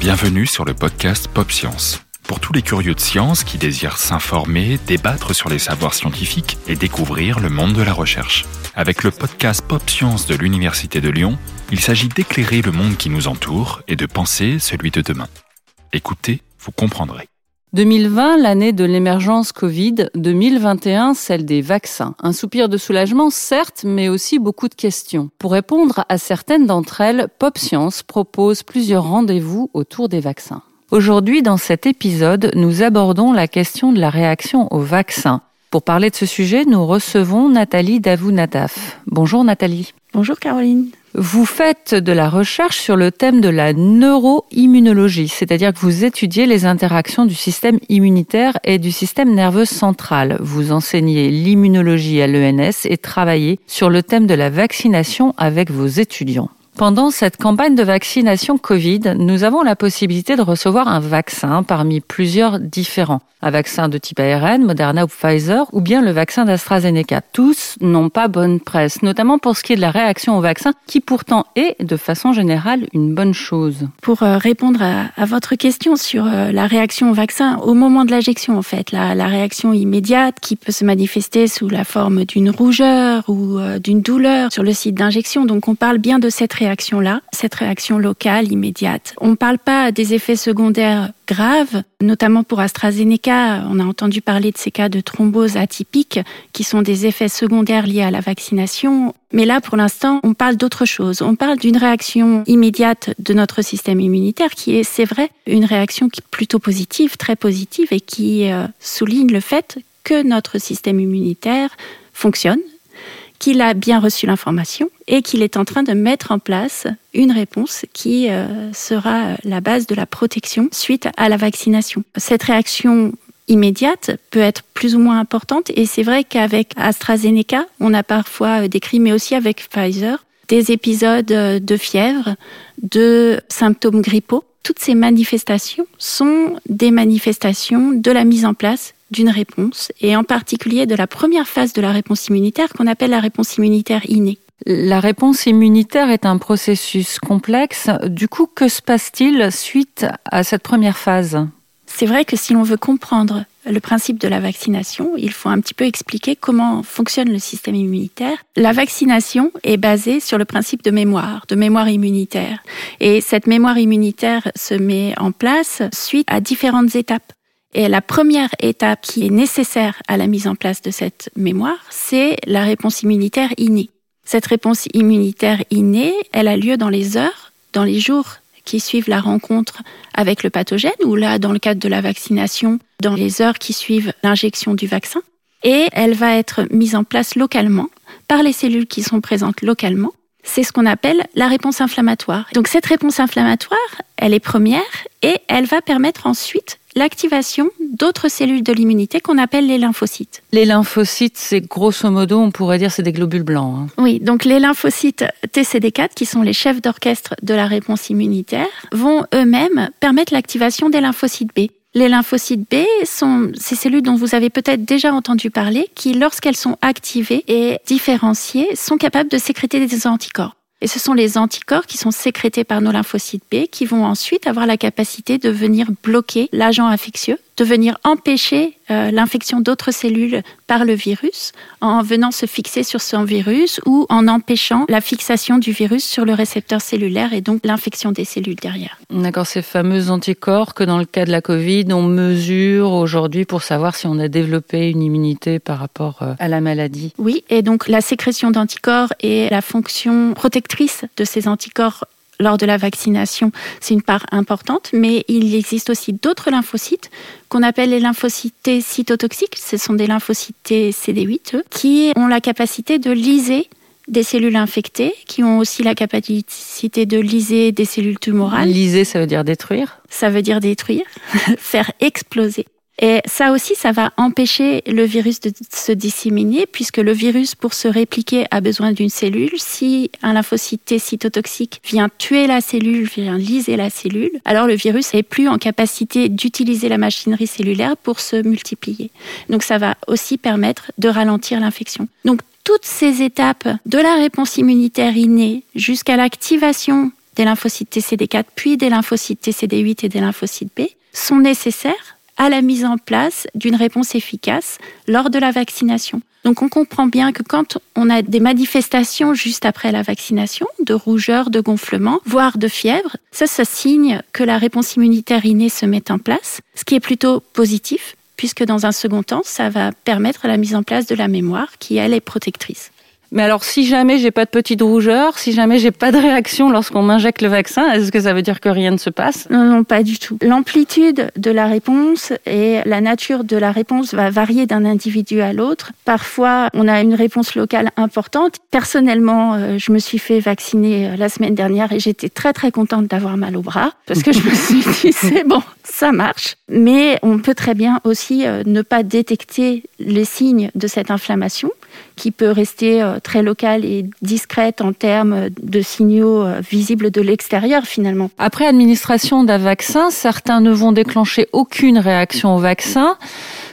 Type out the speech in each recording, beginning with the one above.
Bienvenue sur le podcast Pop Science. Pour tous les curieux de science qui désirent s'informer, débattre sur les savoirs scientifiques et découvrir le monde de la recherche. Avec le podcast Pop Science de l'Université de Lyon, il s'agit d'éclairer le monde qui nous entoure et de penser celui de demain. Écoutez, vous comprendrez. 2020, l'année de l'émergence Covid, 2021, celle des vaccins. Un soupir de soulagement, certes, mais aussi beaucoup de questions. Pour répondre à certaines d'entre elles, Pop Science propose plusieurs rendez-vous autour des vaccins. Aujourd'hui, dans cet épisode, nous abordons la question de la réaction aux vaccins. Pour parler de ce sujet, nous recevons Nathalie Davou-Nataf. Bonjour Nathalie. Bonjour Caroline. Vous faites de la recherche sur le thème de la neuroimmunologie, c'est-à-dire que vous étudiez les interactions du système immunitaire et du système nerveux central. Vous enseignez l'immunologie à l'ENS et travaillez sur le thème de la vaccination avec vos étudiants. Pendant cette campagne de vaccination Covid, nous avons la possibilité de recevoir un vaccin parmi plusieurs différents. Un vaccin de type ARN, Moderna ou Pfizer, ou bien le vaccin d'AstraZeneca. Tous n'ont pas bonne presse, notamment pour ce qui est de la réaction au vaccin, qui pourtant est, de façon générale, une bonne chose. Pour euh, répondre à, votre question sur euh, la réaction au vaccin, au moment de l'injection, en fait, la, la, réaction immédiate qui peut se manifester sous la forme d'une rougeur ou euh, d'une douleur sur le site d'injection. Donc, on parle bien de cette réaction réaction-là, cette réaction locale, immédiate. On ne parle pas des effets secondaires graves, notamment pour AstraZeneca. On a entendu parler de ces cas de thrombose atypique qui sont des effets secondaires liés à la vaccination. Mais là, pour l'instant, on parle d'autre chose. On parle d'une réaction immédiate de notre système immunitaire qui est, c'est vrai, une réaction plutôt positive, très positive et qui euh, souligne le fait que notre système immunitaire fonctionne, qu'il a bien reçu l'information et qu'il est en train de mettre en place une réponse qui euh, sera la base de la protection suite à la vaccination. Cette réaction immédiate peut être plus ou moins importante et c'est vrai qu'avec AstraZeneca, on a parfois décrit, mais aussi avec Pfizer, des épisodes de fièvre, de symptômes grippaux. Toutes ces manifestations sont des manifestations de la mise en place d'une réponse, et en particulier de la première phase de la réponse immunitaire qu'on appelle la réponse immunitaire innée. La réponse immunitaire est un processus complexe. Du coup, que se passe-t-il suite à cette première phase? C'est vrai que si l'on veut comprendre le principe de la vaccination, il faut un petit peu expliquer comment fonctionne le système immunitaire. La vaccination est basée sur le principe de mémoire, de mémoire immunitaire. Et cette mémoire immunitaire se met en place suite à différentes étapes. Et la première étape qui est nécessaire à la mise en place de cette mémoire, c'est la réponse immunitaire innée. Cette réponse immunitaire innée, elle a lieu dans les heures, dans les jours qui suivent la rencontre avec le pathogène, ou là, dans le cadre de la vaccination, dans les heures qui suivent l'injection du vaccin. Et elle va être mise en place localement par les cellules qui sont présentes localement. C'est ce qu'on appelle la réponse inflammatoire. Donc cette réponse inflammatoire, elle est première et elle va permettre ensuite l'activation d'autres cellules de l'immunité qu'on appelle les lymphocytes. Les lymphocytes, c'est grosso modo, on pourrait dire, c'est des globules blancs. Hein. Oui, donc les lymphocytes TCD4, qui sont les chefs d'orchestre de la réponse immunitaire, vont eux-mêmes permettre l'activation des lymphocytes B. Les lymphocytes B sont ces cellules dont vous avez peut-être déjà entendu parler, qui, lorsqu'elles sont activées et différenciées, sont capables de sécréter des anticorps. Et ce sont les anticorps qui sont sécrétés par nos lymphocytes B qui vont ensuite avoir la capacité de venir bloquer l'agent infectieux de venir empêcher euh, l'infection d'autres cellules par le virus en venant se fixer sur son virus ou en empêchant la fixation du virus sur le récepteur cellulaire et donc l'infection des cellules derrière. D'accord, ces fameux anticorps que dans le cas de la Covid, on mesure aujourd'hui pour savoir si on a développé une immunité par rapport euh, à la maladie. Oui, et donc la sécrétion d'anticorps et la fonction protectrice de ces anticorps lors de la vaccination, c'est une part importante, mais il existe aussi d'autres lymphocytes qu'on appelle les lymphocytes T cytotoxiques. Ce sont des lymphocytes CD8 qui ont la capacité de liser des cellules infectées, qui ont aussi la capacité de liser des cellules tumorales. Liser, ça veut dire détruire? Ça veut dire détruire, faire exploser. Et ça aussi, ça va empêcher le virus de se disséminer, puisque le virus, pour se répliquer, a besoin d'une cellule. Si un lymphocyte T cytotoxique vient tuer la cellule, vient liser la cellule, alors le virus n'est plus en capacité d'utiliser la machinerie cellulaire pour se multiplier. Donc ça va aussi permettre de ralentir l'infection. Donc toutes ces étapes de la réponse immunitaire innée jusqu'à l'activation des lymphocytes TCD4, puis des lymphocytes TCD8 et des lymphocytes B, sont nécessaires à la mise en place d'une réponse efficace lors de la vaccination. Donc on comprend bien que quand on a des manifestations juste après la vaccination, de rougeur, de gonflement, voire de fièvre, ça, ça signe que la réponse immunitaire innée se met en place, ce qui est plutôt positif, puisque dans un second temps, ça va permettre la mise en place de la mémoire qui, elle, est protectrice. Mais alors, si jamais j'ai pas de petite rougeur, si jamais j'ai pas de réaction lorsqu'on m'injecte le vaccin, est-ce que ça veut dire que rien ne se passe? Non, non, pas du tout. L'amplitude de la réponse et la nature de la réponse va varier d'un individu à l'autre. Parfois, on a une réponse locale importante. Personnellement, euh, je me suis fait vacciner euh, la semaine dernière et j'étais très très contente d'avoir mal au bras parce que je me suis dit c'est bon, ça marche. Mais on peut très bien aussi euh, ne pas détecter les signes de cette inflammation qui peut rester euh, très locale et discrète en termes de signaux euh, visibles de l'extérieur finalement. Après administration d'un vaccin, certains ne vont déclencher aucune réaction au vaccin,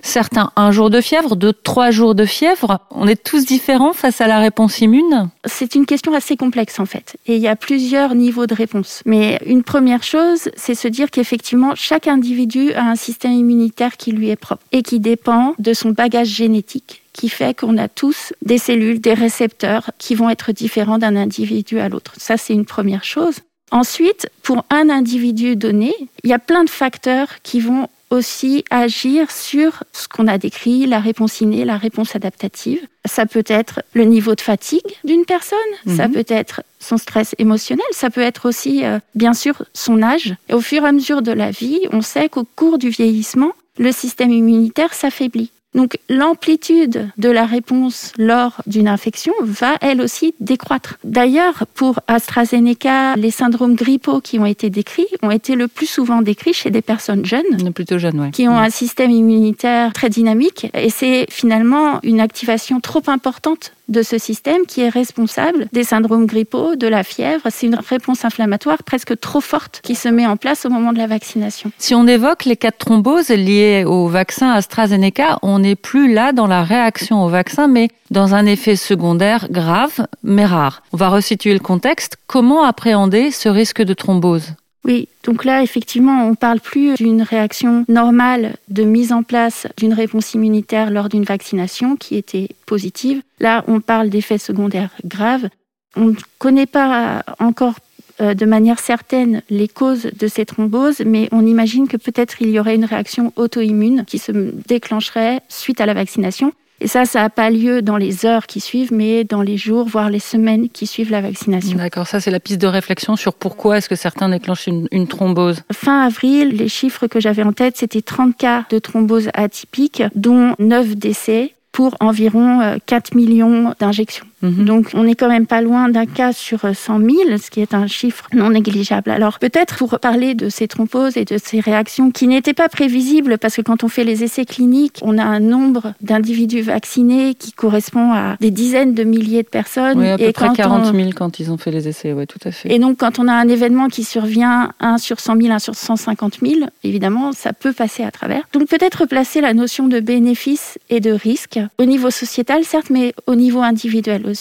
certains un jour de fièvre, deux, trois jours de fièvre. On est tous différents face à la réponse immune? C'est une question assez complexe en fait et il y a plusieurs niveaux de réponse. Mais une première chose, c'est se dire qu'effectivement chaque individu a un système immunitaire qui lui est propre et qui dépend de son bagage génétique qui fait qu'on a tous des cellules, des récepteurs qui vont être différents d'un individu à l'autre. Ça, c'est une première chose. Ensuite, pour un individu donné, il y a plein de facteurs qui vont aussi agir sur ce qu'on a décrit, la réponse innée, la réponse adaptative. Ça peut être le niveau de fatigue d'une personne, ça mhm. peut être son stress émotionnel, ça peut être aussi, euh, bien sûr, son âge. Et au fur et à mesure de la vie, on sait qu'au cours du vieillissement, le système immunitaire s'affaiblit. Donc l'amplitude de la réponse lors d'une infection va elle aussi décroître. D'ailleurs, pour AstraZeneca, les syndromes grippaux qui ont été décrits ont été le plus souvent décrits chez des personnes jeunes, plutôt jeunes, qui ont un système immunitaire très dynamique, et c'est finalement une activation trop importante de ce système qui est responsable des syndromes grippaux, de la fièvre. C'est une réponse inflammatoire presque trop forte qui se met en place au moment de la vaccination. Si on évoque les cas de thrombose liés au vaccin AstraZeneca, on n'est plus là dans la réaction au vaccin, mais dans un effet secondaire grave, mais rare. On va resituer le contexte. Comment appréhender ce risque de thrombose? Oui, donc là, effectivement, on parle plus d'une réaction normale de mise en place d'une réponse immunitaire lors d'une vaccination qui était positive. Là, on parle d'effets secondaires graves. On ne connaît pas encore euh, de manière certaine les causes de ces thromboses, mais on imagine que peut-être il y aurait une réaction auto-immune qui se déclencherait suite à la vaccination. Et ça, ça n'a pas lieu dans les heures qui suivent, mais dans les jours, voire les semaines qui suivent la vaccination. D'accord, ça c'est la piste de réflexion sur pourquoi est-ce que certains déclenchent une, une thrombose. Fin avril, les chiffres que j'avais en tête, c'était 30 cas de thrombose atypique, dont 9 décès pour environ 4 euh, millions d'injections. Mhm. Donc on n'est quand même pas loin d'un cas sur 100 000, ce qui est un chiffre non négligeable. Alors peut-être pour parler de ces thromboses et de ces réactions qui n'étaient pas prévisibles, parce que quand on fait les essais cliniques, on a un nombre d'individus vaccinés qui correspond à des dizaines de milliers de personnes. Oui, à peu près 40 000 quand ils ont fait les essais, oui, tout à fait. Et donc quand on a un événement qui survient, 1 sur 100 000, 1 sur 150 000, évidemment, ça peut passer à travers. Donc peut-être replacer la notion de bénéfice et de risque au niveau sociétal, certes, mais au niveau individuel aussi.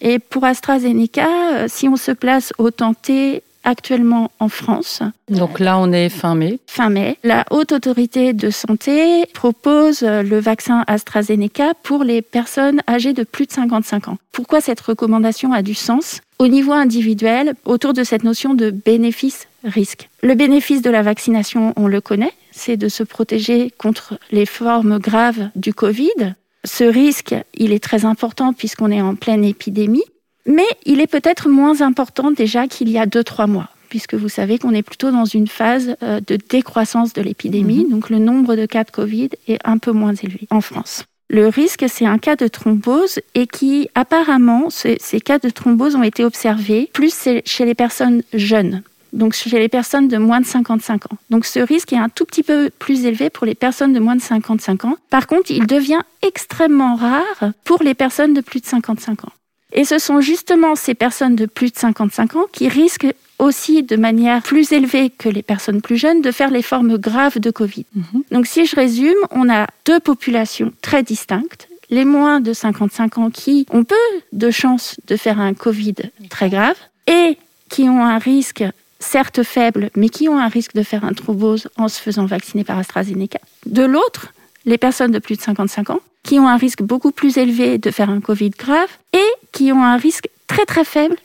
Et pour AstraZeneca, euh, si on se place au T actuellement en France. Donc là, on est fin mai. Fin mai. La Haute Autorité de Santé propose euh, le vaccin AstraZeneca pour les personnes âgées de plus de 55 ans. Pourquoi cette recommandation a du sens? Au niveau individuel, autour de cette notion de bénéfice-risque. Le bénéfice de la vaccination, on le connaît, c'est de se protéger contre les formes graves du Covid. Ce risque, il est très important puisqu'on est en pleine épidémie, mais il est peut-être moins important déjà qu'il y a deux, trois mois puisque vous savez qu'on est plutôt dans une phase euh, de décroissance de l'épidémie, mhm. donc le nombre de cas de Covid est un peu moins élevé en France. Le risque, c'est un cas de thrombose et qui, apparemment, ces, cas de thrombose ont été observés plus chez les personnes jeunes donc chez les personnes de moins de 55 ans. Donc ce risque est un tout petit peu plus élevé pour les personnes de moins de 55 ans. Par contre, il devient extrêmement rare pour les personnes de plus de 55 ans. Et ce sont justement ces personnes de plus de 55 ans qui risquent aussi de manière plus élevée que les personnes plus jeunes de faire les formes graves de Covid. Mhm. Donc si je résume, on a deux populations très distinctes. Les moins de 55 ans qui ont peu de chances de faire un Covid très grave et qui ont un risque certes faible, mais qui ont un risque de faire une thrombose en se faisant vacciner par AstraZeneca. De l'autre, les personnes de plus de 55 ans, qui ont un risque beaucoup plus élevé de faire un Covid grave et qui ont un risque très très faible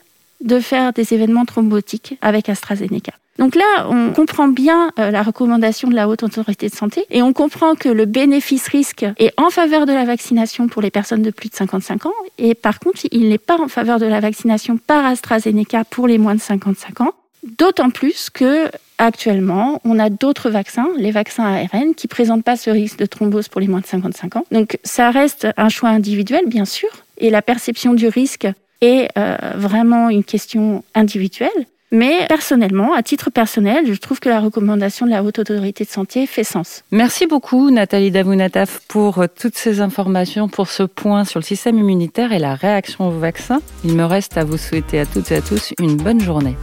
de faire des événements thrombotiques avec AstraZeneca. Donc là, on comprend bien euh, la recommandation de la Haute Autorité de Santé et on comprend que le bénéfice-risque est en faveur de la vaccination pour les personnes de plus de 55 ans et par contre, il n'est pas en faveur de la vaccination par AstraZeneca pour les moins de 55 ans. D'autant plus que actuellement, on a d'autres vaccins, les vaccins ARN, qui présentent pas ce risque de thrombose pour les moins de 55 ans. Donc ça reste un choix individuel, bien sûr, et la perception du risque est euh, vraiment une question individuelle. Mais personnellement, à titre personnel, je trouve que la recommandation de la Haute Autorité de Santé fait sens. Merci beaucoup Nathalie Davunataf pour toutes ces informations, pour ce point sur le système immunitaire et la réaction au vaccin. Il me reste à vous souhaiter à toutes et à tous une bonne journée.